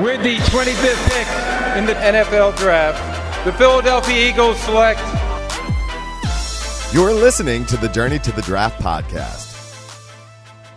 With the 25th pick in the NFL Draft, the Philadelphia Eagles select. You're listening to the Journey to the Draft podcast.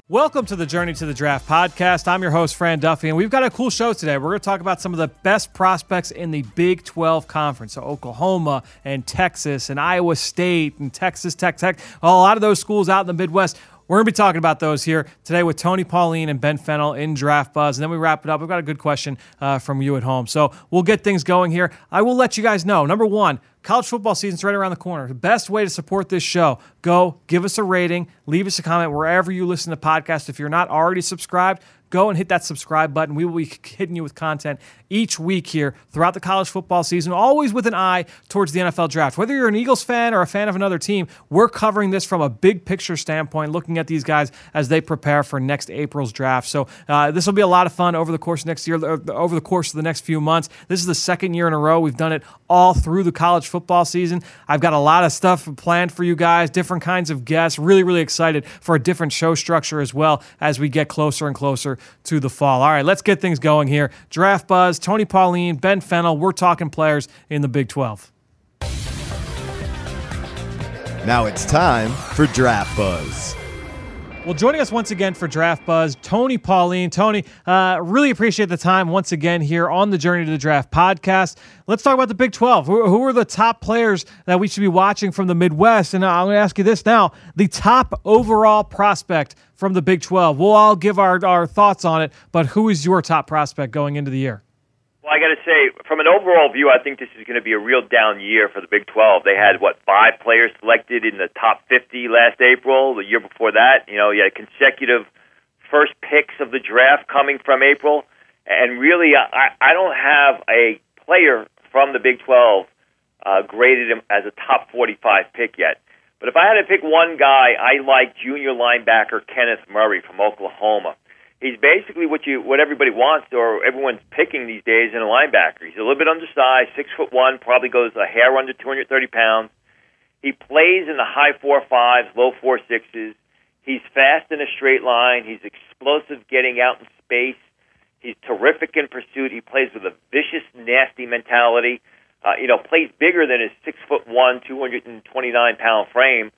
Welcome to the Journey to the Draft podcast. I'm your host, Fran Duffy, and we've got a cool show today. We're going to talk about some of the best prospects in the Big 12 Conference. So, Oklahoma and Texas and Iowa State and Texas Tech Tech, a lot of those schools out in the Midwest. We're going to be talking about those here today with Tony Pauline and Ben Fennell in Draft Buzz. And then we wrap it up. We've got a good question uh, from you at home. So we'll get things going here. I will let you guys know. Number one, college football season's right around the corner. The best way to support this show, go give us a rating, leave us a comment wherever you listen to podcasts. If you're not already subscribed, go and hit that subscribe button. We will be hitting you with content each week here throughout the college football season, always with an eye towards the NFL draft. Whether you're an Eagles fan or a fan of another team, we're covering this from a big picture standpoint, looking at these guys as they prepare for next April's draft. So uh, this will be a lot of fun over the course next year, uh, over the course of the next few months. This is the second year in a row we've done it all through the college football season. I've got a lot of stuff planned for you guys, different kinds of guests. Really, really excited for a different show structure as well as we get closer and closer to the fall. All right, let's get things going here. Draft Buzz, Tony Pauline, Ben Fennell. We're talking players in the Big 12. Now it's time for Draft Buzz. Well, joining us once again for Draft Buzz, Tony Pauline. Tony, uh, really appreciate the time once again here on the Journey to the Draft podcast. Let's talk about the Big 12. Who, who are the top players that we should be watching from the Midwest? And I'm going to ask you this now the top overall prospect from the Big 12. We'll all give our, our thoughts on it, but who is your top prospect going into the year? Well, I got to say, from an overall view, I think this is going to be a real down year for the Big 12. They had what five players selected in the top 50 last April. The year before that, you know, you had consecutive first picks of the draft coming from April, and really, I, I don't have a player from the Big 12 uh, graded as a top 45 pick yet. But if I had to pick one guy, I like junior linebacker Kenneth Murray from Oklahoma he's basically what you what everybody wants or everyone's picking these days in a linebacker. He's a little bit undersized, six foot one, probably goes a hair under 230 pounds. He plays in the high four fives, low four sixes. He's fast in a straight line. He's explosive getting out in space. He's terrific in pursuit. He plays with a vicious, nasty mentality. Uh, you know, plays bigger than his six foot one, 229 pound frame.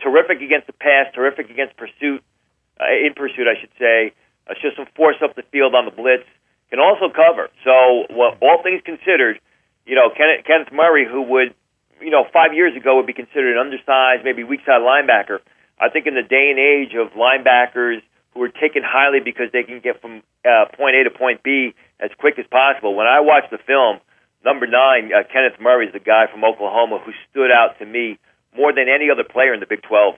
Terrific against the pass. Terrific against pursuit. Uh, in pursuit, I should say uh, show some force up the field on the blitz, can also cover. So, well, all things considered, you know, Kenneth, Kenneth Murray, who would, you know, five years ago would be considered an undersized, maybe weak side linebacker. I think in the day and age of linebackers who are taken highly because they can get from uh, point A to point B as quick as possible. When I watched the film, number nine, uh, Kenneth Murray is the guy from Oklahoma who stood out to me more than any other player in the Big 12.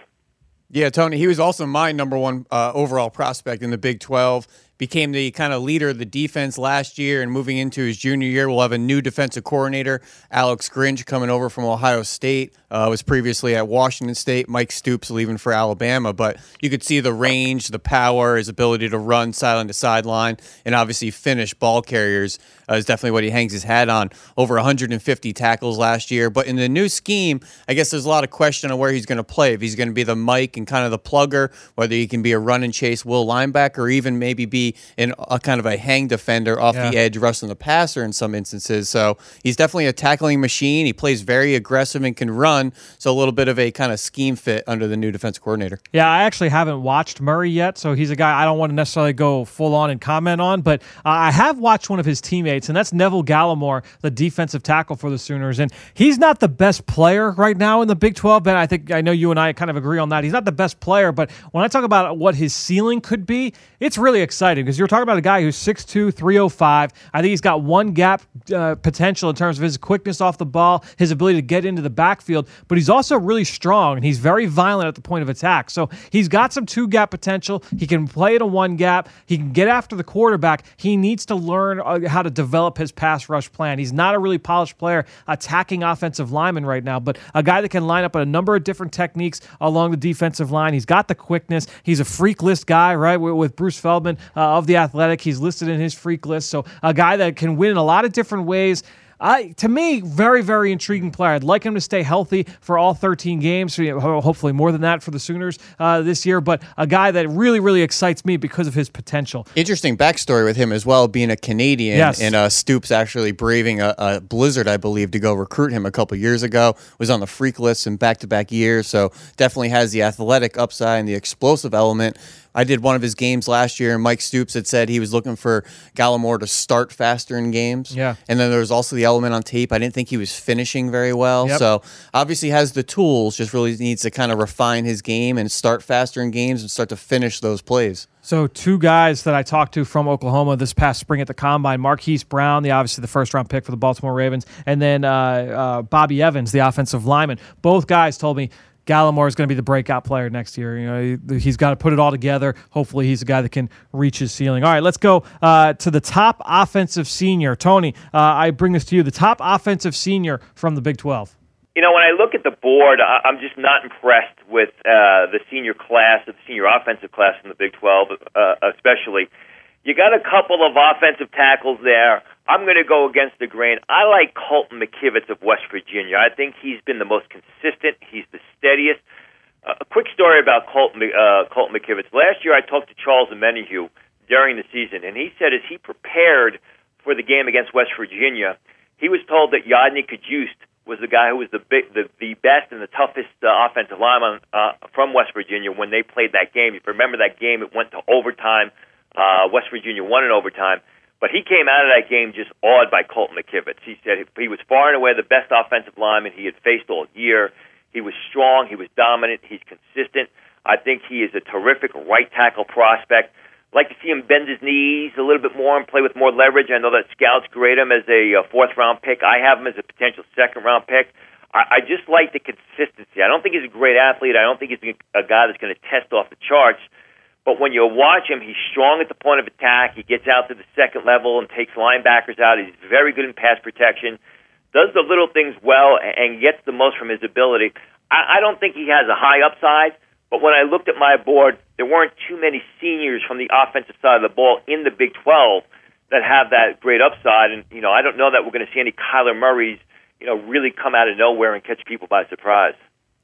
Yeah, Tony, he was also my number one uh, overall prospect in the Big 12 became the kind of leader of the defense last year and moving into his junior year. We'll have a new defensive coordinator, Alex Grinch, coming over from Ohio State. Uh, was previously at Washington State. Mike Stoops leaving for Alabama, but you could see the range, the power, his ability to run sideline to sideline, and obviously finish ball carriers uh, is definitely what he hangs his hat on. Over 150 tackles last year, but in the new scheme, I guess there's a lot of question on where he's going to play. If he's going to be the Mike and kind of the plugger, whether he can be a run and chase will linebacker, or even maybe be in a kind of a hang defender off yeah. the edge, rushing the passer in some instances. So he's definitely a tackling machine. He plays very aggressive and can run. So a little bit of a kind of scheme fit under the new defense coordinator. Yeah, I actually haven't watched Murray yet, so he's a guy I don't want to necessarily go full on and comment on, but uh, I have watched one of his teammates, and that's Neville Gallimore, the defensive tackle for the Sooners, and he's not the best player right now in the Big 12. But I think I know you and I kind of agree on that. He's not the best player, but when I talk about what his ceiling could be, it's really exciting because you're talking about a guy who's 6'2", 305. I think he's got one gap uh, potential in terms of his quickness off the ball, his ability to get into the backfield, but he's also really strong and he's very violent at the point of attack. So he's got some two gap potential. He can play it a one gap. He can get after the quarterback. He needs to learn uh, how to develop his pass rush plan. He's not a really polished player attacking offensive linemen right now, but a guy that can line up a number of different techniques along the defensive line. He's got the quickness. He's a freak list guy, right? With Bruce Feldman uh, of the Athletic. He's listed in his freak list. So a guy that can win in a lot of different ways. I, to me, very, very intriguing player. I'd like him to stay healthy for all 13 games, hopefully more than that for the Sooners uh, this year, but a guy that really, really excites me because of his potential. Interesting backstory with him as well, being a Canadian Yes. and uh, Stoops actually braving a, a blizzard, I believe, to go recruit him a couple years ago. Was on the freak list in back-to-back years, so definitely has the athletic upside and the explosive element. I did one of his games last year, and Mike Stoops had said he was looking for Gallimore to start faster in games. Yeah. And then there was also the element on tape. I didn't think he was finishing very well. Yep. So obviously has the tools, just really needs to kind of refine his game and start faster in games and start to finish those plays. So two guys that I talked to from Oklahoma this past spring at the combine: Marquise Brown, the obviously the first round pick for the Baltimore Ravens, and then uh, uh, Bobby Evans, the offensive lineman. Both guys told me Gallimore is going to be the breakout player next year. You know, he, he's got to put it all together. Hopefully, he's a guy that can reach his ceiling. All right, let's go uh, to the top offensive senior. Tony, uh, I bring this to you. The top offensive senior from the Big Twelve. You know, when I look at the board, I'm just not impressed with uh, the senior class, the senior offensive class in the Big 12, uh, especially. You got a couple of offensive tackles there. I'm going to go against the grain. I like Colton McKivitz of West Virginia. I think he's been the most consistent. He's the steadiest. Uh, a quick story about Colton, uh, Colton McKivitz. Last year, I talked to Charles Omenihu during the season, and he said as he prepared for the game against West Virginia, he was told that Yodny Cajuste was the guy who was the big, the, the best and the toughest uh, offensive lineman uh, from West Virginia when they played that game. If you remember that game, it went to overtime. Uh, West Virginia won in overtime. But he came out of that game just awed by Colton McKivitz. He said he was far and away the best offensive lineman he had faced all year. He was strong. He was dominant. He's consistent. I think he is a terrific right tackle prospect. Like to see him bend his knees a little bit more and play with more leverage. I know that scouts grade him as a uh, fourth round pick. I have him as a potential second round pick. I, I just like the consistency. I don't think he's a great athlete. I don't think he's a guy that's going to test off the charts. But when you watch him, he's strong at the point of attack. He gets out to the second level and takes linebackers out. He's very good in pass protection. Does the little things well and gets the most from his ability. I, don't think he has a high upside. But when I looked at my board, there weren't too many seniors from the offensive side of the ball in the Big 12 that have that great upside. And, you know, I don't know that we're going to see any Kyler Murrays, you know, really come out of nowhere and catch people by surprise.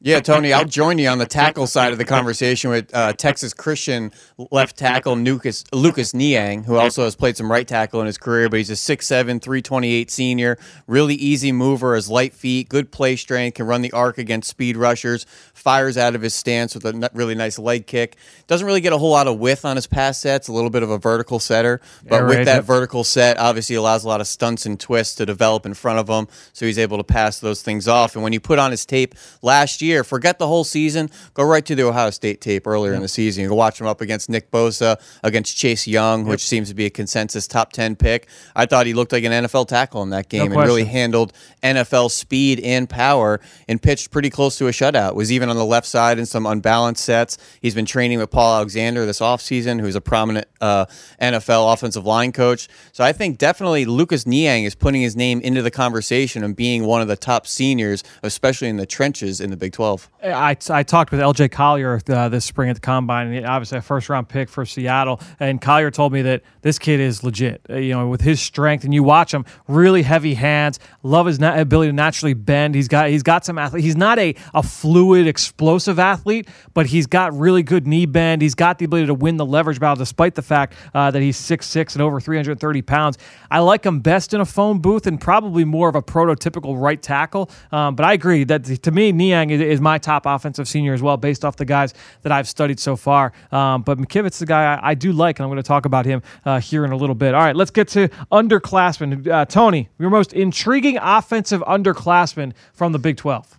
Yeah, Tony, I'll join you on the tackle side of the conversation with uh, Texas Christian left tackle Lucas, Lucas Niang, who also has played some right tackle in his career, but he's a 6'7", 328 senior, really easy mover, has light feet, good play strength, can run the arc against speed rushers, fires out of his stance with a really nice leg kick. Doesn't really get a whole lot of width on his pass sets, a little bit of a vertical setter, but with that vertical set, obviously allows a lot of stunts and twists to develop in front of him, so he's able to pass those things off. And when you put on his tape last year, forget the whole season, go right to the Ohio State tape earlier in the season. You go watch him up against Nick Bosa, against Chase Young, which seems to be a consensus top 10 pick. I thought he looked like an NFL tackle in that game and really handled NFL speed and power and pitched pretty close to a shutout. Was even on the left side in some unbalanced sets. He's been training with Paul Alexander this offseason, who's a prominent uh, NFL offensive line coach. So I think definitely Lucas Niang is putting his name into the conversation and being one of the top seniors, especially in the trenches in the Big 12. I, I talked with LJ Collier uh, this spring at the combine, and obviously a first round pick for Seattle. And Collier told me that this kid is legit. Uh, you know, with his strength, and you watch him, really heavy hands. Love his na- ability to naturally bend. He's got he's got some athlete. He's not a a fluid, explosive athlete, but he's got really good knee bend. He's got the ability to win the leverage battle, despite the fact uh, that he's 6'6 and over 330 pounds. I like him best in a phone booth and probably more of a prototypical right tackle. Um, but I agree that to me, Niang is, is my top offensive senior as well, based off the guys that I've studied so far. Um, but McKivitz, the guy I, I do like, and I'm going to talk about him uh, here in a little bit. All right, let's get to underclassmen. Uh, Tony, your most intriguing offensive underclassman from the Big 12.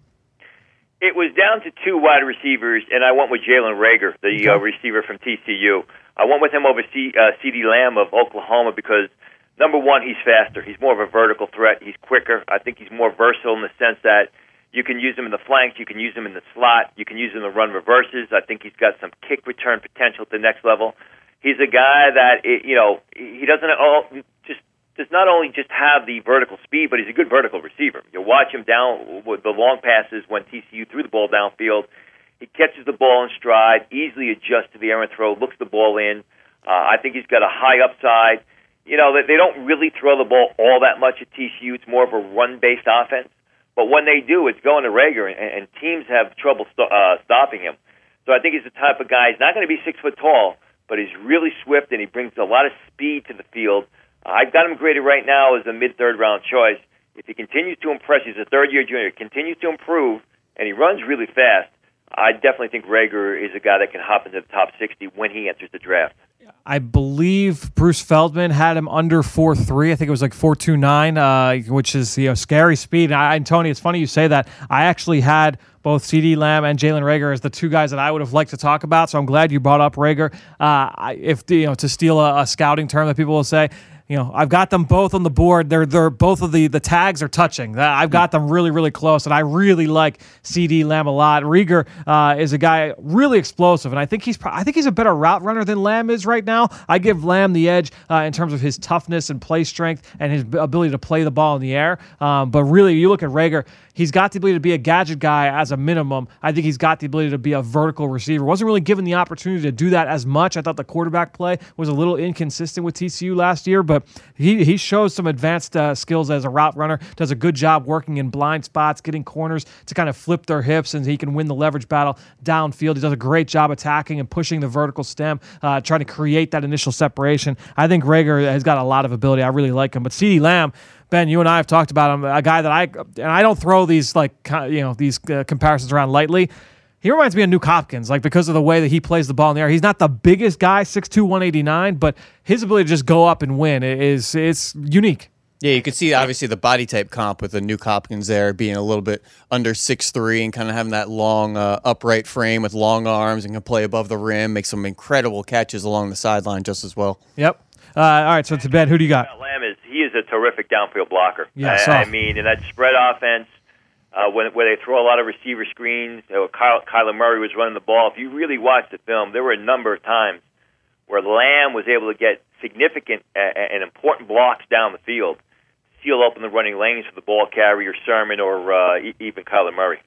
It was down to two wide receivers, and I went with Jalen Reagor, the uh, receiver from TCU. I went with him over C, uh, CeeDee Lamb of Oklahoma because, number one, he's faster. He's more of a vertical threat. He's quicker. I think he's more versatile in the sense that you can use him in the flanks, you can use him in the slot, you can use him to run reverses. I think he's got some kick return potential at the next level. He's a guy that, it, you know, he doesn't all, just does not only just have the vertical speed, but he's a good vertical receiver. You watch him down with the long passes when TCU threw the ball downfield. He catches the ball in stride, easily adjusts to the errant throw, looks the ball in. Uh, I think he's got a high upside. you know, that they don't really throw the ball all that much at TCU. It's more of a run-based offense. But when they do, it's going to Reagor, and, and teams have trouble st- uh, stopping him. So I think he's the type of guy. He's not going to be six foot tall, but he's really swift and he brings a lot of speed to the field. I've got him graded right now as a mid third round choice. If he continues to impress, he's a third year junior, continues to improve, and he runs really fast. I definitely think Reagor is a guy that can hop into the top 60 when he enters the draft. I believe Bruce Feldman had him under four three. I think it was like four two nine, uh, which is you know scary speed. And, I, and Tony, it's funny you say that. I actually had both CeeDee Lamb and Jalen Reagor as the two guys that I would have liked to talk about. So I'm glad you brought up Reagor. Uh, if you know to steal a, a scouting term that people will say, you know, I've got them both on the board. They're they're both of the the tags are touching. I've got them really really close, and I really like CeeDee Lamb a lot. Reagor uh, is a guy really explosive, and I think he's I think he's a better route runner than Lamb is right now. I give Lamb the edge uh, in terms of his toughness and play strength and his ability to play the ball in the air. Um, but really, you look at Reagor, he's got the ability to be a gadget guy as a minimum. I think he's got the ability to be a vertical receiver. Wasn't really given the opportunity to do that as much. I thought the quarterback play was a little inconsistent with TCU last year, but he he shows some advanced uh, skills as a route runner. Does a good job working in blind spots, getting corners to kind of flip their hips, and he can win the leverage battle downfield. He does a great job attacking and pushing the vertical stem, uh, trying to create that initial separation. I think Reagor has got a lot of ability. I really like him. But CeeDee Lamb, Ben, you and I have talked about him. A guy that I and I don't throw these like you know these uh, comparisons around lightly. He reminds me of Nuk Hopkins, like because of the way that he plays the ball in the air. He's not the biggest guy, 6'2", 189, but his ability to just go up and win is it's unique. Yeah, you could see obviously the body type comp with the Nuk Hopkins there being a little bit under six three and kind of having that long uh, upright frame with long arms and can play above the rim, make some incredible catches along the sideline just as well. Yep. Uh, all right, so to Ben, who do you got? Lamb is he is a terrific downfield blocker. Yeah, I, I mean, in that spread offense, uh, when, where they throw a lot of receiver screens. Uh, Kyle, Kyler Murray was running the ball. If you really watch the film, there were a number of times where Lamb was able to get significant uh, and important blocks down the field, seal open the running lanes for the ball carrier, Sermon, or uh, even Kyler Murray.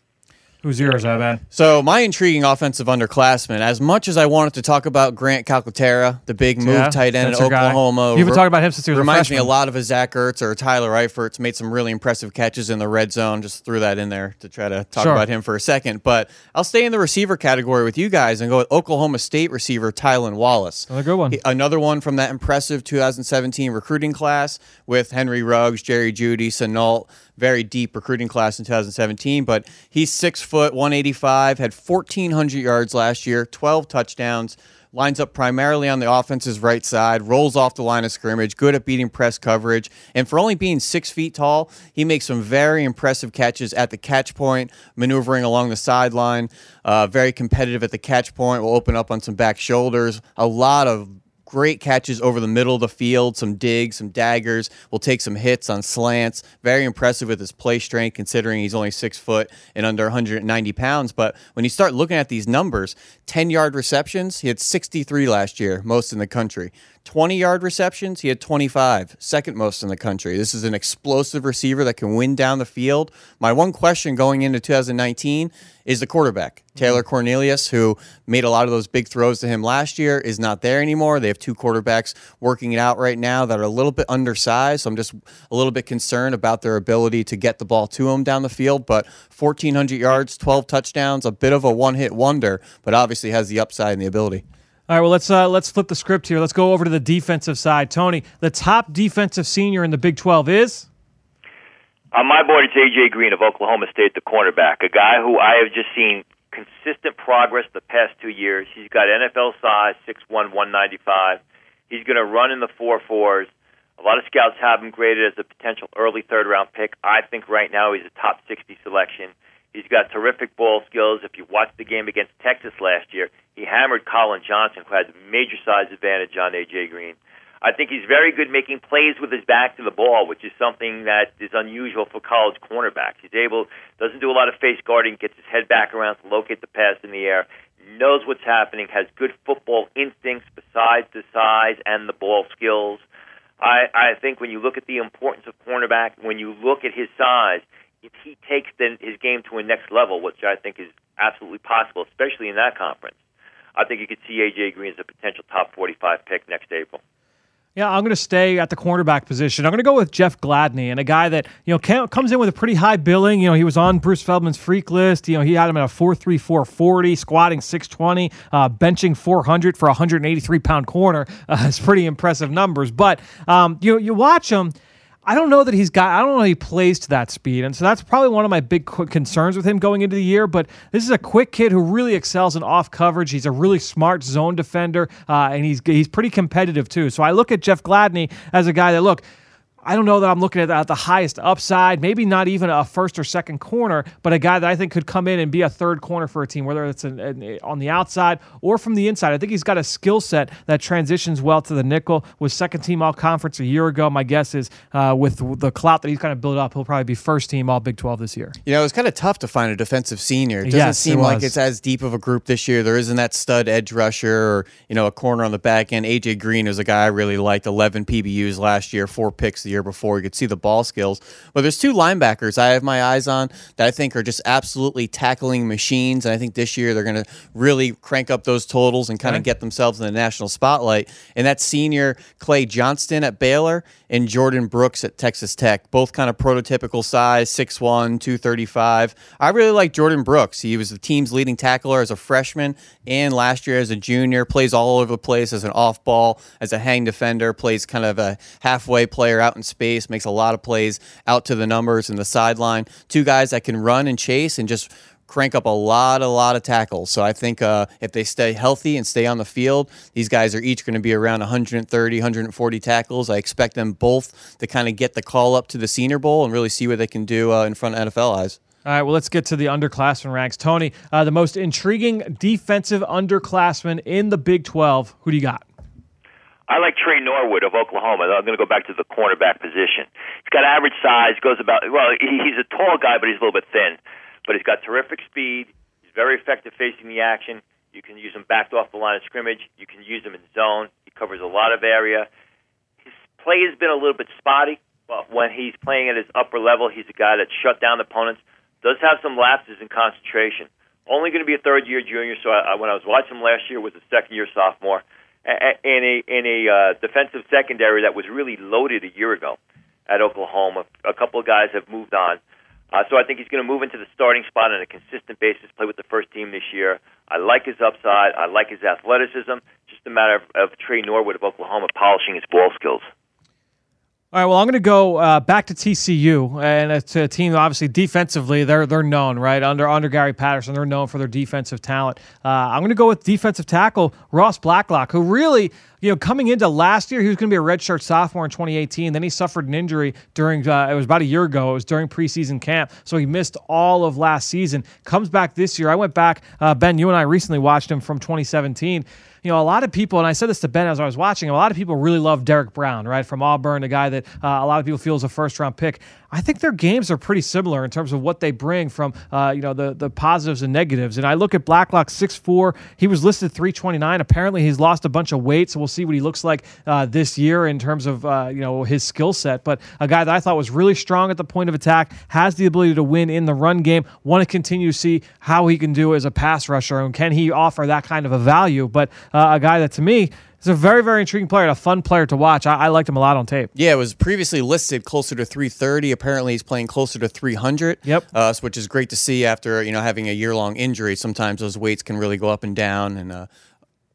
Who's yours, man? So my intriguing offensive underclassman. As much as I wanted to talk about Grant Calcaterra, the big move Yeah, tight end at. Oklahoma, You've been talking about him since he was a reminds me a lot of a Zach Ertz or Tyler Eifert's. Made some really impressive catches in the red zone. Just threw that in there to try to talk Sure. about him for a second. But I'll stay in the receiver category with you guys and go with Oklahoma State receiver Tylan Wallace. Another good one. He- another one from that impressive 2017 recruiting class with Henry Ruggs, Jerry Jeudy, Sinault. Very deep recruiting class in 2017, but he's six foot, 185, had 1,400 yards last year, 12 touchdowns. Lines up primarily on the offense's right side, rolls off the line of scrimmage, good at beating press coverage. And for only being six feet tall, he makes some very impressive catches at the catch point, maneuvering along the sideline. Uh, very competitive at the catch point, will open up on some back shoulders. A lot of great catches over the middle of the field, some digs, some daggers. Will take some hits on slants. Very impressive with his play strength, considering he's only six foot and under 190 pounds. But when you start looking at these numbers, 10 yard receptions, he had 63 last year, most in the country. 20 yard receptions, he had 25, second most in the country. This is an explosive receiver that can win down the field. My one question going into 2019 is the quarterback, mm-hmm. Taylor Cornelius, who made a lot of those big throws to him last year, is not there anymore. They have two quarterbacks working it out right now that are a little bit undersized. So I'm just a little bit concerned about their ability to get the ball to him down the field. But 1,400 yards, 12 touchdowns, a bit of a one hit wonder, but obviously has the upside and the ability. All right, well let's uh, let's flip the script here. Let's go over to the defensive side. Tony, the top defensive senior in the Big 12 is On my board, it's AJ Green of Oklahoma State, the cornerback, a guy who I have just seen consistent progress the past two years. He's got NFL size, six one, one ninety five. He's going to run in the four fours. A lot of scouts have him graded as a potential early third round pick. I think right now he's a top 60 selection. He's got terrific ball skills. If you watched the game against Texas last year, he hammered Collin Johnson, who had major size advantage on AJ Green. I think he's very good making plays with his back to the ball, which is something that is unusual for college cornerbacks. He's able doesn't do a lot of face guarding, gets his head back around to locate the pass in the air, knows what's happening, has good football instincts besides the size and the ball skills. I, I think when you look at the importance of cornerback, when you look at his size, if he takes his game to a next level, which I think is absolutely possible, especially in that conference, I think you could see AJ Green as a potential top 45 pick next April. Yeah, I'm going to stay at the cornerback position. I'm going to go with Jeff Gladney and a guy that you know comes in with a pretty high billing. You know, he was on Bruce Feldman's freak list. You know, he had him at a 4.34 40, squatting 620, uh, benching 400 for a 183 pound corner. Uh, it's pretty impressive numbers. But um, you you watch him. I don't know that he's got. I don't know he plays to that speed, and so that's probably one of my big concerns with him going into the year. But this is a quick kid who really excels in off coverage. He's a really smart zone defender, uh, and he's he's pretty competitive too. So I look at Jeff Gladney as a guy that look. I don't know that I'm looking at, the highest upside, maybe not even a first or second corner, but a guy that I think could come in and be a third corner for a team, whether it's an, an, on the outside or from the inside. I think he's got a skill set that transitions well to the nickel. Was second team all conference a year ago. My guess is uh, with the clout that he's kind of built up, he'll probably be first team all Big 12 this year. You know, it's kind of tough to find a defensive senior. It doesn't yes, seem it like it's as deep of a group this year. There isn't that stud edge rusher or, you know, a corner on the back end. AJ Green is a guy I really liked, 11 PBUs last year, four picks the year before. You could see the ball skills. But there's two linebackers I have my eyes on that I think are just absolutely tackling machines. And I think this year they're going to really crank up those totals and kind of get themselves in the national spotlight. And that's senior Clay Johnston at Baylor and Jordan Brooks at Texas Tech. Both kind of prototypical size, 6'1, 235. I really like Jordan Brooks. He was the team's leading tackler as a freshman and last year as a junior. Plays all over the place as an off ball, as a hang defender, plays kind of a halfway player out in space, makes a lot of plays out to the numbers and the sideline. Two guys that can run and chase and just crank up a lot, a lot of tackles. So I think uh, if they stay healthy and stay on the field, these guys are each going to be around 130, 140 tackles. I expect them both to kind of get the call up to the Senior Bowl and really see what they can do uh, in front of NFL eyes. All right, well, let's get to the underclassmen ranks. Tony, uh, the most intriguing defensive underclassmen in the Big 12. Who do you got? I like Tre Norwood of Oklahoma. I'm going to go back to the cornerback position. He's got average size, goes about, well, he's a tall guy, but he's a little bit thin but he's got terrific speed. He's very effective facing the action. You can use him backed off the line of scrimmage. You can use him in zone. He covers a lot of area. His play has been a little bit spotty, but when he's playing at his upper level, he's a guy that shut down opponents. Does have some lapses in concentration. Only going to be a third year junior, so I, when I was watching him last year, was a second year sophomore in a in a uh, defensive secondary that was really loaded a year ago at Oklahoma. A couple of guys have moved on. Uh, so I think he's going to move into the starting spot on a consistent basis, play with the first team this year. I like his upside. I like his athleticism. Just a matter of, of Tre Norwood of Oklahoma polishing his ball skills. All right, well, I'm going to go uh, back to TCU, and it's a team obviously defensively they're they're known right under under Gary Patterson. They're known for their defensive talent. Uh, I'm going to go with defensive tackle Ross Blacklock, who really you know, coming into last year, he was going to be a redshirt sophomore in 2018. Then he suffered an injury during, uh, it was about a year ago. It was during preseason camp. So he missed all of last season. Comes back this year. I went back, uh, Ben, you and I recently watched him from 2017 you know, a lot of people, and I said this to Ben as I was watching, a lot of people really love Derrick Brown, right, from Auburn, a guy that uh, a lot of people feel is a first round pick. I think their games are pretty similar in terms of what they bring from, uh, you know, the the positives and negatives. And I look at Blacklock, 6'4", he was listed 329. Apparently, he's lost a bunch of weight, so we'll see what he looks like uh, this year in terms of, uh, you know, his skill set. But a guy that I thought was really strong at the point of attack, has the ability to win in the run game. Want to continue to see how he can do as a pass rusher, and can he offer that kind of a value? But uh, a guy that to me is a very, very intriguing player, and a fun player to watch. I, I, liked him a lot on tape. Yeah, it was previously listed closer to 330. Apparently, he's playing closer to 300. Yep. Uh, which is great to see after you know having a year long injury. Sometimes those weights can really go up and down, and uh,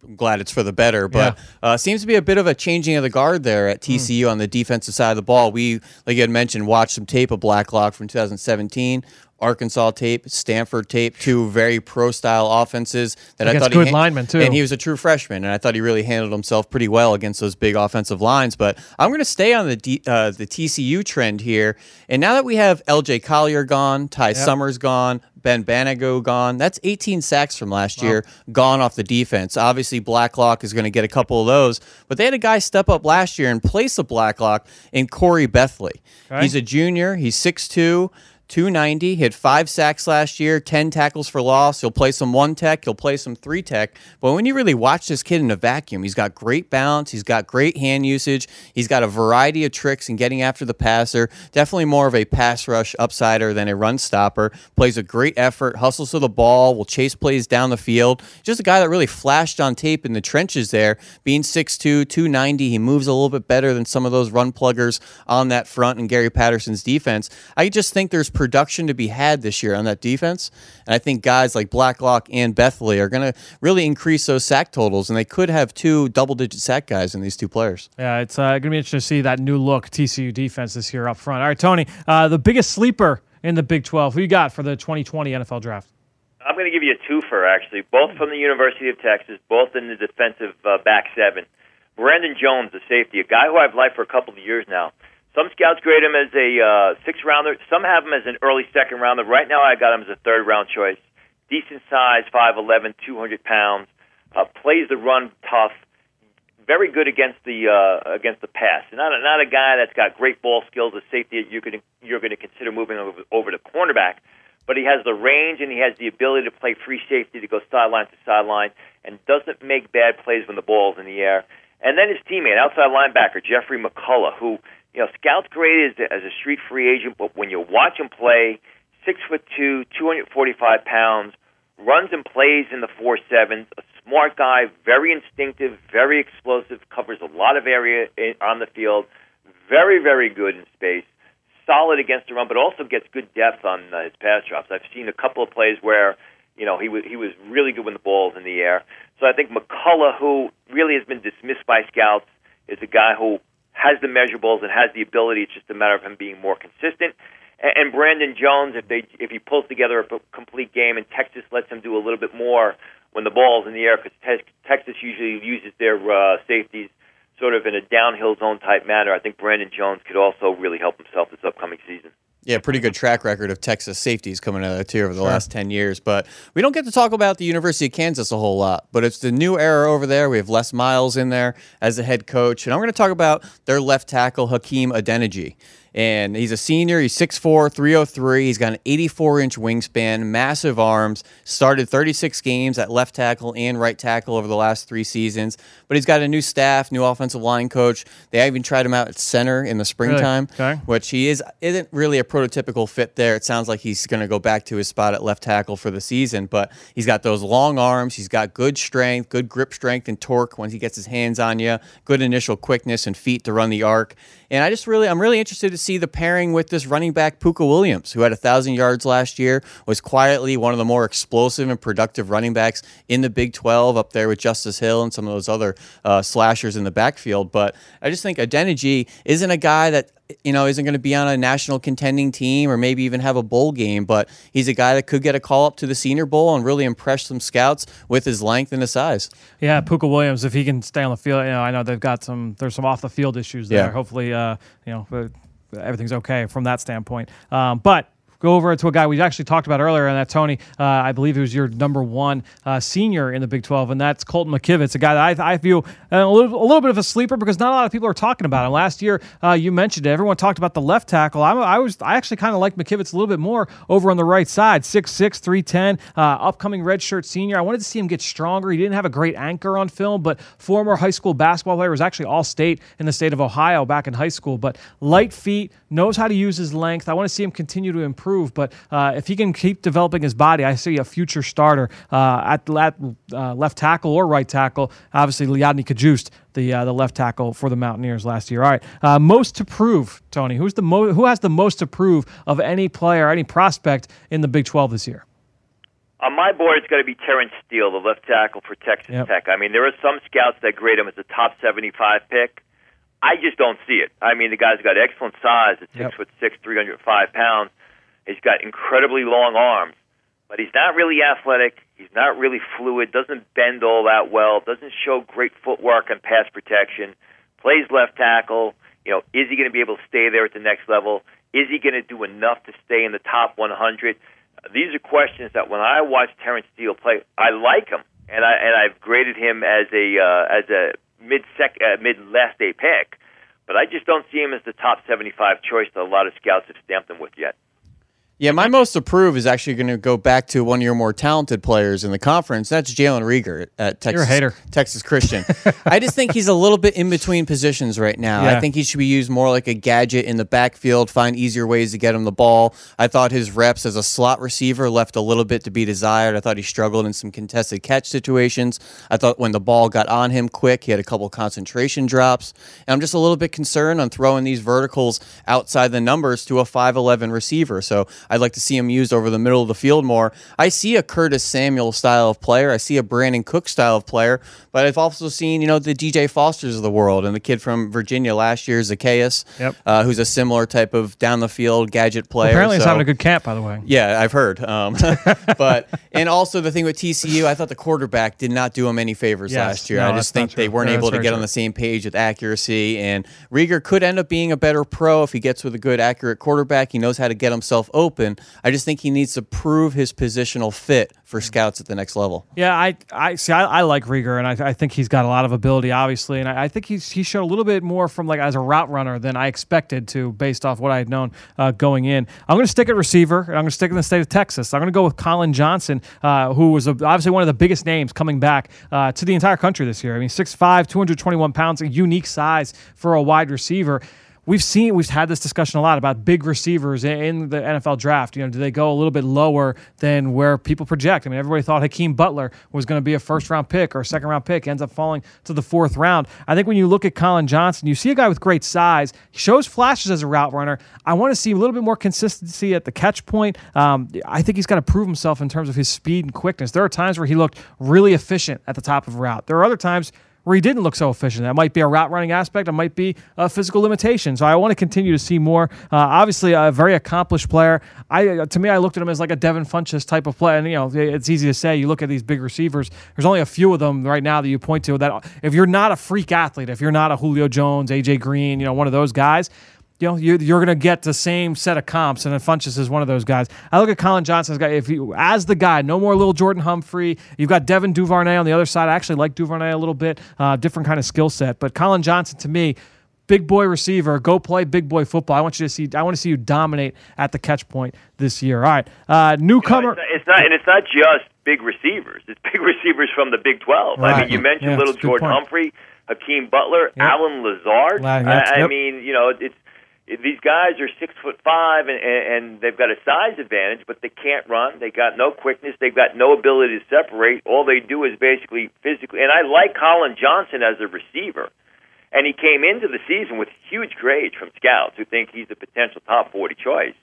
I'm glad it's for the better. But yeah. uh, seems to be a bit of a changing of the guard there at TCU mm. on the defensive side of the ball. We, like you had mentioned, watched some tape of Blacklock from 2017. Arkansas tape, Stanford tape, two very pro style offenses that against I thought good he linemen too. And he was a true freshman, and I thought he really handled himself pretty well against those big offensive lines. But I'm going to stay on the D, uh, the TCU trend here. And now that we have L.J. Collier gone, Ty yep. Summers gone, Ben Banogu gone. That's 18 sacks from last wow. year gone off the defense. Obviously, Blacklock is going to get a couple of those, but they had a guy step up last year in place of Blacklock in Corey Bethley. Okay. He's a junior. He's 6'2", 290. He had five sacks last year, 10 tackles for loss. He'll play some one tech, he'll play some three tech. But when you really watch this kid in a vacuum, he's got great balance, he's got great hand usage, he's got a variety of tricks in getting after the passer. Definitely more of a pass rush upsider than a run stopper. Plays a great effort, hustles to the ball, will chase plays down the field. Just a guy that really flashed on tape in the trenches there. Being 6'2, 290, he moves a little bit better than some of those run pluggers on that front in Gary Patterson's defense. I just think there's production to be had this year on that defense. And I think guys like Blacklock and Bethley are going to really increase those sack totals, and they could have two double digit sack guys in these two players. Yeah, it's uh, going to be interesting to see that new look TCU defense this year up front. All right, Tony, uh, the biggest sleeper in the Big 12. Who you got for the 2020 NFL draft? I'm going to give you a twofer, actually, both from the University of Texas, both in the defensive uh, back seven. Brandon Jones, the safety, a guy who I've liked for a couple of years now. Some scouts grade him as a uh, six rounder. Some have him as an early second rounder. Right now, I got him as a third round choice. Decent size, 5'11", 200 pounds. Uh, plays the run tough. Very good against the uh, against the pass. Not a, not a guy that's got great ball skills. A safety you're going you're going to consider moving over, over to cornerback. But he has the range and he has the ability to play free safety to go sideline to sideline and doesn't make bad plays when the ball's in the air. And then his teammate, outside linebacker Jeffrey McCulloch, who you know, scouts graded as, as a street free agent, but when you watch him play, six foot two, 245 pounds, runs and plays in the four sevens, a smart guy, very instinctive, very explosive, covers a lot of area in, on the field, very, very good in space, solid against the run, but also gets good depth on uh, his pass drops. I've seen a couple of plays where you know he was he was really good when the ball's in the air. So I think McCulloch, who really has been dismissed by scouts, is a guy who has the measurables and has the ability. It's just a matter of him being more consistent. And, and Brandon Jones, if they if he pulls together a complete game, and Texas lets him do a little bit more when the ball's in the air, because te- Texas usually uses their uh, safeties sort of in a downhill zone type manner. I think Brandon Jones could also really help himself this upcoming season. Yeah, pretty good track record of Texas safeties coming out of the tier over the sure. last 10 years. But we don't get to talk about the University of Kansas a whole lot. But it's the new era over there. We have Les Miles in there as the head coach. And I'm going to talk about their left tackle, Hakeem Adeniji and he's a senior. He's 6'4", 303. He's got an 84-inch wingspan, massive arms. Started 36 games at left tackle and right tackle over the last three seasons. But he's got a new staff, new offensive line coach. They even tried him out at center in the springtime, really? okay. which he is isn't really a prototypical fit there. It sounds like he's going to go back to his spot at left tackle for the season. But he's got those long arms. He's got good strength, good grip strength and torque when he gets his hands on you. Good initial quickness and feet to run the arc. And I just really, I'm really interested to see the pairing with this running back Pooka Williams, who had a thousand yards last year, was quietly one of the more explosive and productive running backs in the Big 12, up there with Justice Hill and some of those other uh, slashers in the backfield. But I just think Adeniji isn't a guy that you know, isn't going to be on a national contending team or maybe even have a bowl game, but he's a guy that could get a call up to the Senior Bowl and really impress some scouts with his length and his size. Yeah, Pooka Williams, if he can stay on the field, you know, I know they've got some, there's some off the field issues there. Yeah. Hopefully, uh, you know, everything's okay from that standpoint. Um, but go over to a guy we actually talked about earlier, and that Tony, uh, I believe he was your number one uh, senior in the Big 12, and that's Colton McKivitz, a guy that I, I view a little, a little, bit of a sleeper because not a lot of people are talking about him. Last year, uh, you mentioned it. Everyone talked about the left tackle. I'm, i was, I actually kind of like McKivitz a little bit more over on the right side. 6'6", 310, uh, upcoming redshirt senior. I wanted to see him get stronger. He didn't have a great anchor on film, but former high school basketball player was actually all state in the state of Ohio back in high school. But light feet, knows how to use his length. I want to see him continue to improve, but uh, uh, if he can keep developing his body, I see a future starter uh, at, at uh, left tackle or right tackle. Obviously, Yodny Cajuste, the uh, the left tackle for the Mountaineers last year. All right, uh, most to prove, Tony. Who's the mo- who has the most to prove of any player, any prospect in the Big 12 this year? On my board, it's going to be Terence Steele, the left tackle for Texas yep. Tech. I mean, there are some scouts that grade him as a top 75 pick. I just don't see it. I mean, the guy's got excellent size at six yep. foot six, 305 pounds. He's got incredibly long arms, but he's not really athletic. He's not really fluid. Doesn't bend all that well. Doesn't show great footwork and pass protection. Plays left tackle. You know, is he going to be able to stay there at the next level? Is he going to do enough to stay in the top 100? These are questions that when I watch Terence Steele play, I like him, and I and I've graded him as a uh, as a mid sec uh, mid last day pick, but I just don't see him as the top 75 choice that a lot of scouts have stamped him with yet. Yeah, my most approved is actually going to go back to one of your more talented players in the conference. That's Jalen Reagor at Texas. You're a hater. Texas Christian. I just think he's a little bit in between positions right now. Yeah. I think he should be used more like a gadget in the backfield, find easier ways to get him the ball. I thought his reps as a slot receiver left a little bit to be desired. I thought he struggled in some contested catch situations. I thought when the ball got on him quick, he had a couple concentration drops. And I'm just a little bit concerned on throwing these verticals outside the numbers to a 5'11 receiver. So I'd like to see him used over the middle of the field more. I see a Curtis Samuel style of player. I see a Brandon Cook style of player, but I've also seen, you know, the DJ Fosters of the world and the kid from Virginia last year, Zaccheaus, Yep. uh, who's a similar type of down the field gadget player. Apparently, he's having a good camp, by the way. yeah, I've heard. Um, but and also the thing with TCU, I thought the quarterback did not do him any favors Yes. last year. No, I just think they weren't Yeah, able to get true. on the same page with accuracy. And Rieger could end up being a better pro if he gets with a good, accurate quarterback. He knows how to get himself open. I just think he needs to prove his positional fit for scouts at the next level. Yeah, I, I see. I, I like Reagor, and I, I think he's got a lot of ability, obviously, and I, I think he's he showed a little bit more from like as a route runner than I expected to, based off what I had known uh, going in. I'm going to stick at receiver, and I'm going to stick in the state of Texas. I'm going to go with Collin Johnson, uh, who was a, obviously one of the biggest names coming back uh, to the entire country this year. I mean, 6'5", 221 pounds, a unique size for a wide receiver we've seen we've had this discussion a lot about big receivers in, the NFL draft. You know, do they go a little bit lower than where people project? I mean, everybody thought Hakeem Butler was going to be a first round pick or a second round pick, ends up falling to the fourth round. I think when you look at Collin Johnson, you see a guy with great size, shows flashes as a route runner. I want to see a little bit more consistency at the catch point. Um, I think he's got to prove himself in terms of his speed and quickness. There are times where he looked really efficient at the top of a route. There are other times where he didn't look so efficient. That might be a route running aspect. It might be a physical limitation. So I want to continue to see more. Uh, obviously, a very accomplished player. I uh, to me, I looked at him as like a Devin Funchess type of player. And you know, it's easy to say. You look at these big receivers. There's only a few of them right now that you point to that. If you're not a freak athlete, if you're not a Julio Jones, AJ Green, you know, one of those guys you know, you, you're going to get the same set of comps, and Funchess is one of those guys. I look at Collin Johnson as guy. If you as the guy, no more little Jordan Humphrey. You've got Devin Duvernay on the other side. I actually like Duvernay a little bit, uh, different kind of skill set. But Collin Johnson, to me, big boy receiver. Go play big boy football. I want you to see. I want to see you dominate at the catch point this year. All right, uh, newcomer. It's not, it's not, and it's not just big receivers. It's big receivers from the Big Twelve. I mean, you mentioned Yeah, little Jordan point. Humphrey, Hakeem Butler, Allen Lazard. La- I, yep, I yep. mean, you know, it's it- these guys are six foot five and, and they've got a size advantage, but they can't run. They got no quickness. They've got no ability to separate. All they do is basically physically. And I like Collin Johnson as a receiver. And he came into the season with huge grades from scouts who think he's a potential top 40 choice.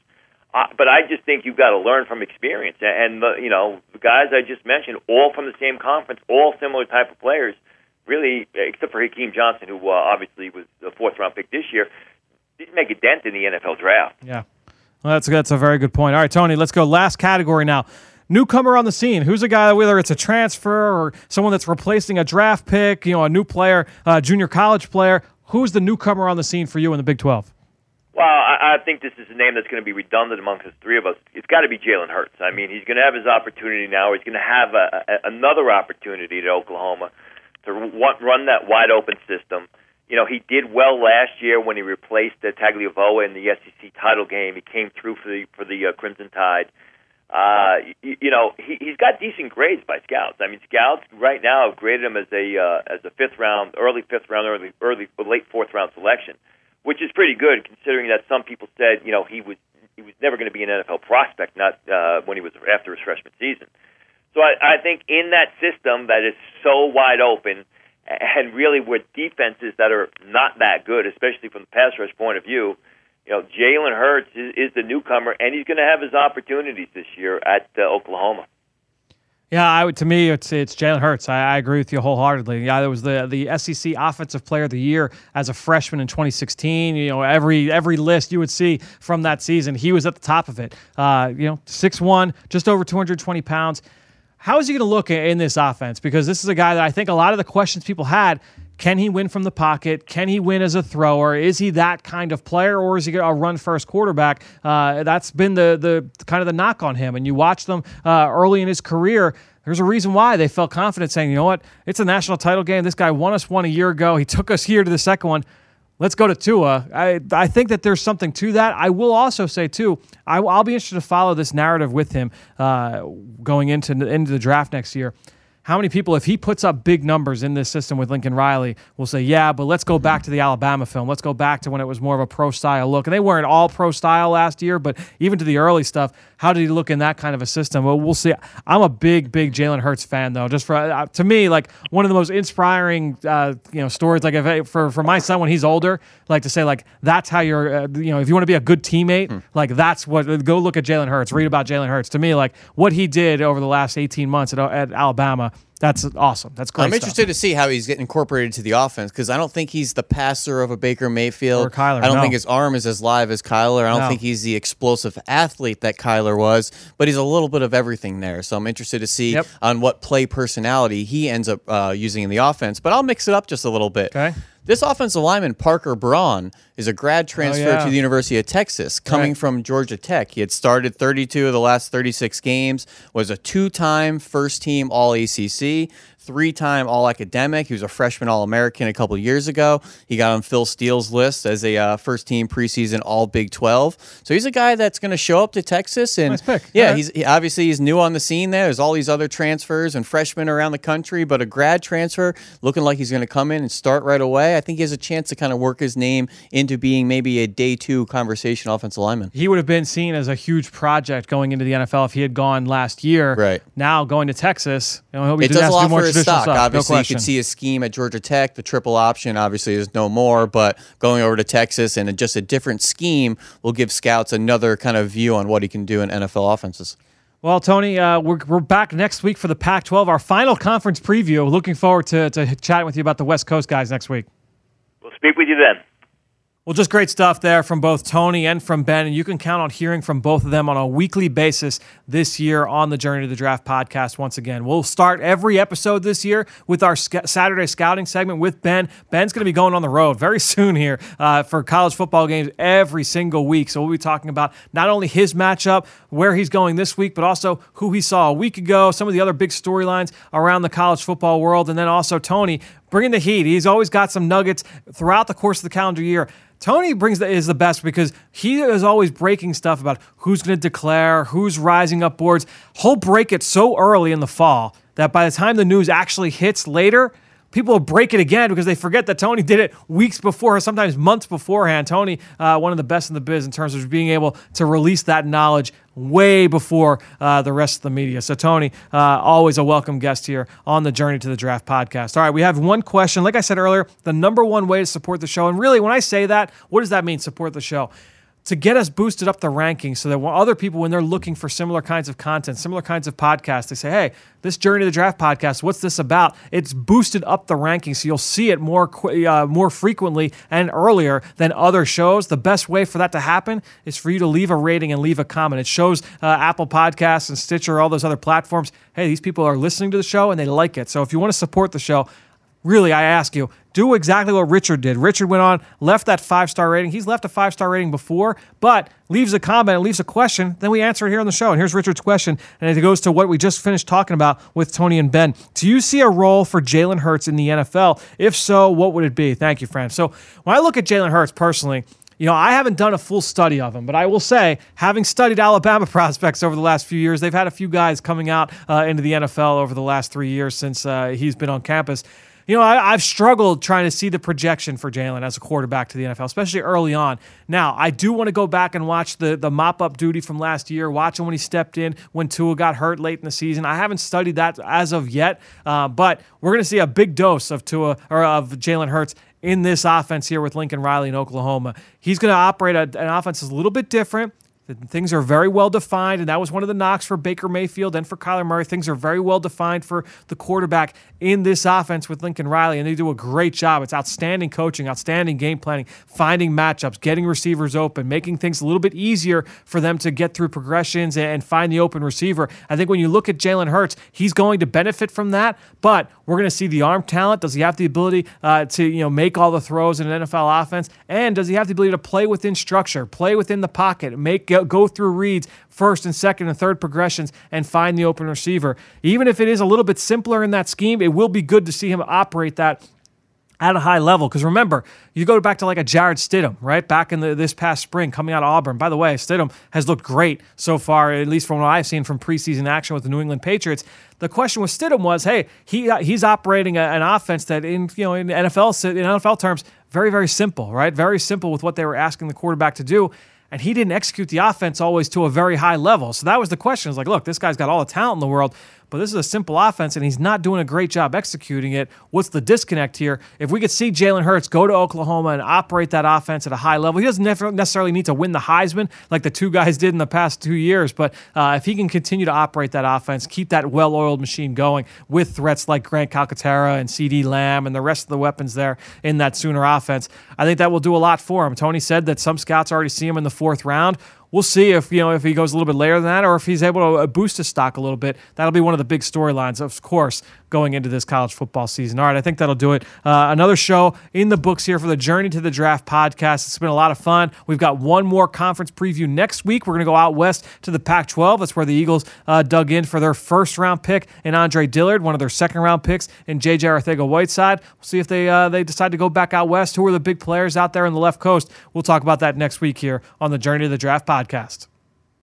Uh, but I just think you've got to learn from experience. And, the, you know, the guys I just mentioned, all from the same conference, all similar type of players, really, except for Hakeem Johnson, who uh, obviously was a fourth round pick this year, didn't make a dent in the NFL draft. Yeah. Well, that's that's a very good point. All right, Tony, let's go last category now. Newcomer on the scene. Who's a guy, whether it's a transfer or someone that's replacing a draft pick, you know, a new player, a junior college player. Who's the newcomer on the scene for you in the Big 12? Well, I, I think this is a name that's going to be redundant amongst the three of us. It's got to be Jalen Hurts. I mean, he's going to have his opportunity now. He's going to have a, a, another opportunity at Oklahoma to run that wide open system. You know, he did well last year when he replaced uh, Tagovailoa in the SEC title game. He came through for the for the uh, Crimson Tide. Uh, you, you know, he, he's got decent grades by scouts. I mean, scouts right now have graded him as a uh, as a fifth round, early fifth round, early early late fourth round selection, which is pretty good considering that some people said you know he was he was never going to be an NFL prospect, not uh, when he was after his freshman season. So I, I think in that system that is so wide open, and really with defenses that are not that good, especially from the pass rush point of view, you know, Jalen Hurts is, is the newcomer, and he's going to have his opportunities this year at uh, Oklahoma. Yeah, I would. To me, it's it's Jalen Hurts. I, I agree with you wholeheartedly. Yeah, there was the the SEC Offensive Player of the Year as a freshman in 2016. You know, every every list you would see from that season, he was at the top of it. Uh, you know, 6'1", just over 220 pounds. How is he going to look in this offense? Because this is a guy that I think a lot of the questions people had. Can he win from the pocket? Can he win as a thrower? Is he that kind of player, or is he a run first quarterback? Uh, that's been the the kind of the knock on him. And you watch them uh, early in his career. There's a reason why they felt confident saying, you know what, it's a national title game. This guy won us one a year ago. He took us here to the second one. Let's go to Tua. I, I think that there's something to that. I will also say, too, I, will be interested to follow this narrative with him uh, going into, into the draft next year how many people, if he puts up big numbers in this system with Lincoln Riley, will say, yeah, but let's go back to the Alabama film. Let's go back to when it was more of a pro style look. And they weren't all pro style last year, but even to the early stuff, how did he look in that kind of a system? Well, we'll see. I'm a big, big Jalen Hurts fan, though. Just for uh, to me, like one of the most inspiring, uh, you know, stories. Like if for for my son when he's older, like to say like that's how you're, uh, you know, if you want to be a good teammate, hmm. like that's what. Go look at Jalen Hurts. Read about Jalen Hurts. To me, like what he did over the last 18 months at, at Alabama that's awesome. That's great. I'm interested to see how he's getting incorporated to the offense because I don't think he's the passer of a Baker Mayfield. Or Kyler. I don't no. think his arm is as live as Kyler. I don't no. think he's the explosive athlete that Kyler was, but he's a little bit of everything there. So I'm interested to see yep. on what play personality he ends up uh, using in the offense. But I'll mix it up just a little bit. Okay. This offensive lineman, Parker Braun, is a grad oh, transfer oh, yeah. to the University of Texas, coming right. from Georgia Tech. He had started 32 of the last 36 games, was a two time first team All ACC, three time All Academic. He was a freshman All American a couple years ago. He got on Phil Steele's list as a uh, first team preseason All Big 12. So he's a guy that's going to show up to Texas. And nice pick. yeah, right. he's he, obviously he's new on the scene there. There's all these other transfers and freshmen around the country, but a grad transfer looking like he's going to come in and start right away. I think he has a chance to kind of work his name into being maybe a day two conversation offensive lineman. He would have been seen as a huge project going into the NFL if he had gone last year. Right. Now going to Texas, you know, does a lot more for his stock. Stuff. Obviously, no you could see his scheme at Georgia Tech. The triple option obviously is no more, but going over to Texas and just a different scheme will give scouts another kind of view on what he can do in NFL offenses. Well, Tony, uh, we're, we're back next week for the Pac 12, our final conference preview. Looking forward to, to chatting with you about the West Coast guys next week. We'll speak with you then. Well, just great stuff there from both Tony and from Ben. And you can count on hearing from both of them on a weekly basis this year on the Journey to the Draft podcast once again. We'll start every episode this year with our sc- Saturday scouting segment with Ben. Ben's going to be going on the road very soon here uh, for college football games every single week. So we'll be talking about not only his matchup, where he's going this week, but also who he saw a week ago, some of the other big storylines around the college football world. And then also Tony bringing the heat. He's always got some nuggets throughout the course of the calendar year. Tony brings the, is the best because he is always breaking stuff about who's going to declare, who's rising up boards. He'll break it so early in the fall that by the time the news actually hits later, people will break it again because they forget that Tony did it weeks before, or sometimes months beforehand. Tony, uh, one of the best in the biz in terms of being able to release that knowledge way before uh, the rest of the media. So, Tony, uh, always a welcome guest here on the Journey to the Draft podcast. All right, we have one question. Like I said earlier, the number one way to support the show, and really, when I say that, what does that mean, support the show? To get us boosted up the rankings so that when other people, when they're looking for similar kinds of content, similar kinds of podcasts, they say, hey, this Journey to the Draft podcast, what's this about? It's boosted up the rankings so you'll see it more, uh, more frequently and earlier than other shows. The best way for that to happen is for you to leave a rating and leave a comment. It shows uh, Apple Podcasts and Stitcher, all those other platforms, hey, these people are listening to the show and they like it. So if you want to support the show, really, I ask you, do exactly what Richard did. Richard went on, left that five star rating. He's left a five star rating before, but leaves a comment, leaves a question. Then we answer it here on the show. And here's Richard's question, and it goes to what we just finished talking about with Tony and Ben. Do you see a role for Jalen Hurts in the NFL? If so, what would it be? Thank you, friend. So when I look at Jalen Hurts personally, you know, I haven't done a full study of him, but I will say, having studied Alabama prospects over the last few years, they've had a few guys coming out uh, into the NFL over the last three years since uh, he's been on campus you know, I, have struggled trying to see the projection for Jalen as a quarterback to the NFL, especially early on. Now, I do want to go back and watch the the mop up duty from last year, watching when he stepped in when Tua got hurt late in the season. I haven't studied that as of yet, uh, but we're going to see a big dose of Tua or of Jalen Hurts in this offense here with Lincoln Riley in Oklahoma. He's going to operate a, an offense that's a little bit different. Things are very well defined, and that was one of the knocks for Baker Mayfield and for Kyler Murray. Things are very well defined for the quarterback in this offense with Lincoln Riley, and they do a great job. It's outstanding coaching, outstanding game planning, finding matchups, getting receivers open, making things a little bit easier for them to get through progressions and find the open receiver. I think when you look at Jalen Hurts, he's going to benefit from that, but we're going to see the arm talent. Does he have the ability uh, to you know make all the throws in an NFL offense, and does he have the ability to play within structure, play within the pocket, make go through reads first and second and third progressions and find the open receiver. Even if it is a little bit simpler in that scheme, it will be good to see him operate that at a high level. Because remember, you go back to like a Jarrett Stidham, right? Back in the, this past spring, coming out of Auburn. By the way, Stidham has looked great so far, at least from what I've seen from preseason action with the New England Patriots. The question with Stidham was, hey, he he's operating a, an offense that in you know in NFL in NFL terms, very very simple, right? Very simple with what they were asking the quarterback to do and he didn't execute the offense always to a very high level. So that was the question. It's like, look, this guy's got all the talent in the world, but this is a simple offense and he's not doing a great job executing it. What's the disconnect here? If we could see Jalen Hurts go to Oklahoma and operate that offense at a high level, he doesn't necessarily need to win the Heisman like the two guys did in the past two years, but uh, if he can continue to operate that offense, keep that well oiled machine going with threats like Grant Calcaterra and CeeDee Lamb and the rest of the weapons there in that Sooner offense, I think that will do a lot for him. Tony said that some scouts already see him in the fourth round we'll see if you know if he goes a little bit later than that or if he's able to uh, boost his stock a little bit. That'll be one of the big storylines, of course, going into this college football season. All right, I think that'll do it. Uh, another show in the books here for the Journey to the Draft podcast. It's been a lot of fun. We've got one more conference preview next week. We're going to go out west to the Pac-12. That's where the Eagles uh, dug in for their first round pick in Andre Dillard, one of their second round picks in JJ Arcega-Whiteside. We'll see if they uh, they decide to go back out west. Who are the big players out there on the left coast? We'll talk about that next week here on the Journey to the Draft podcast.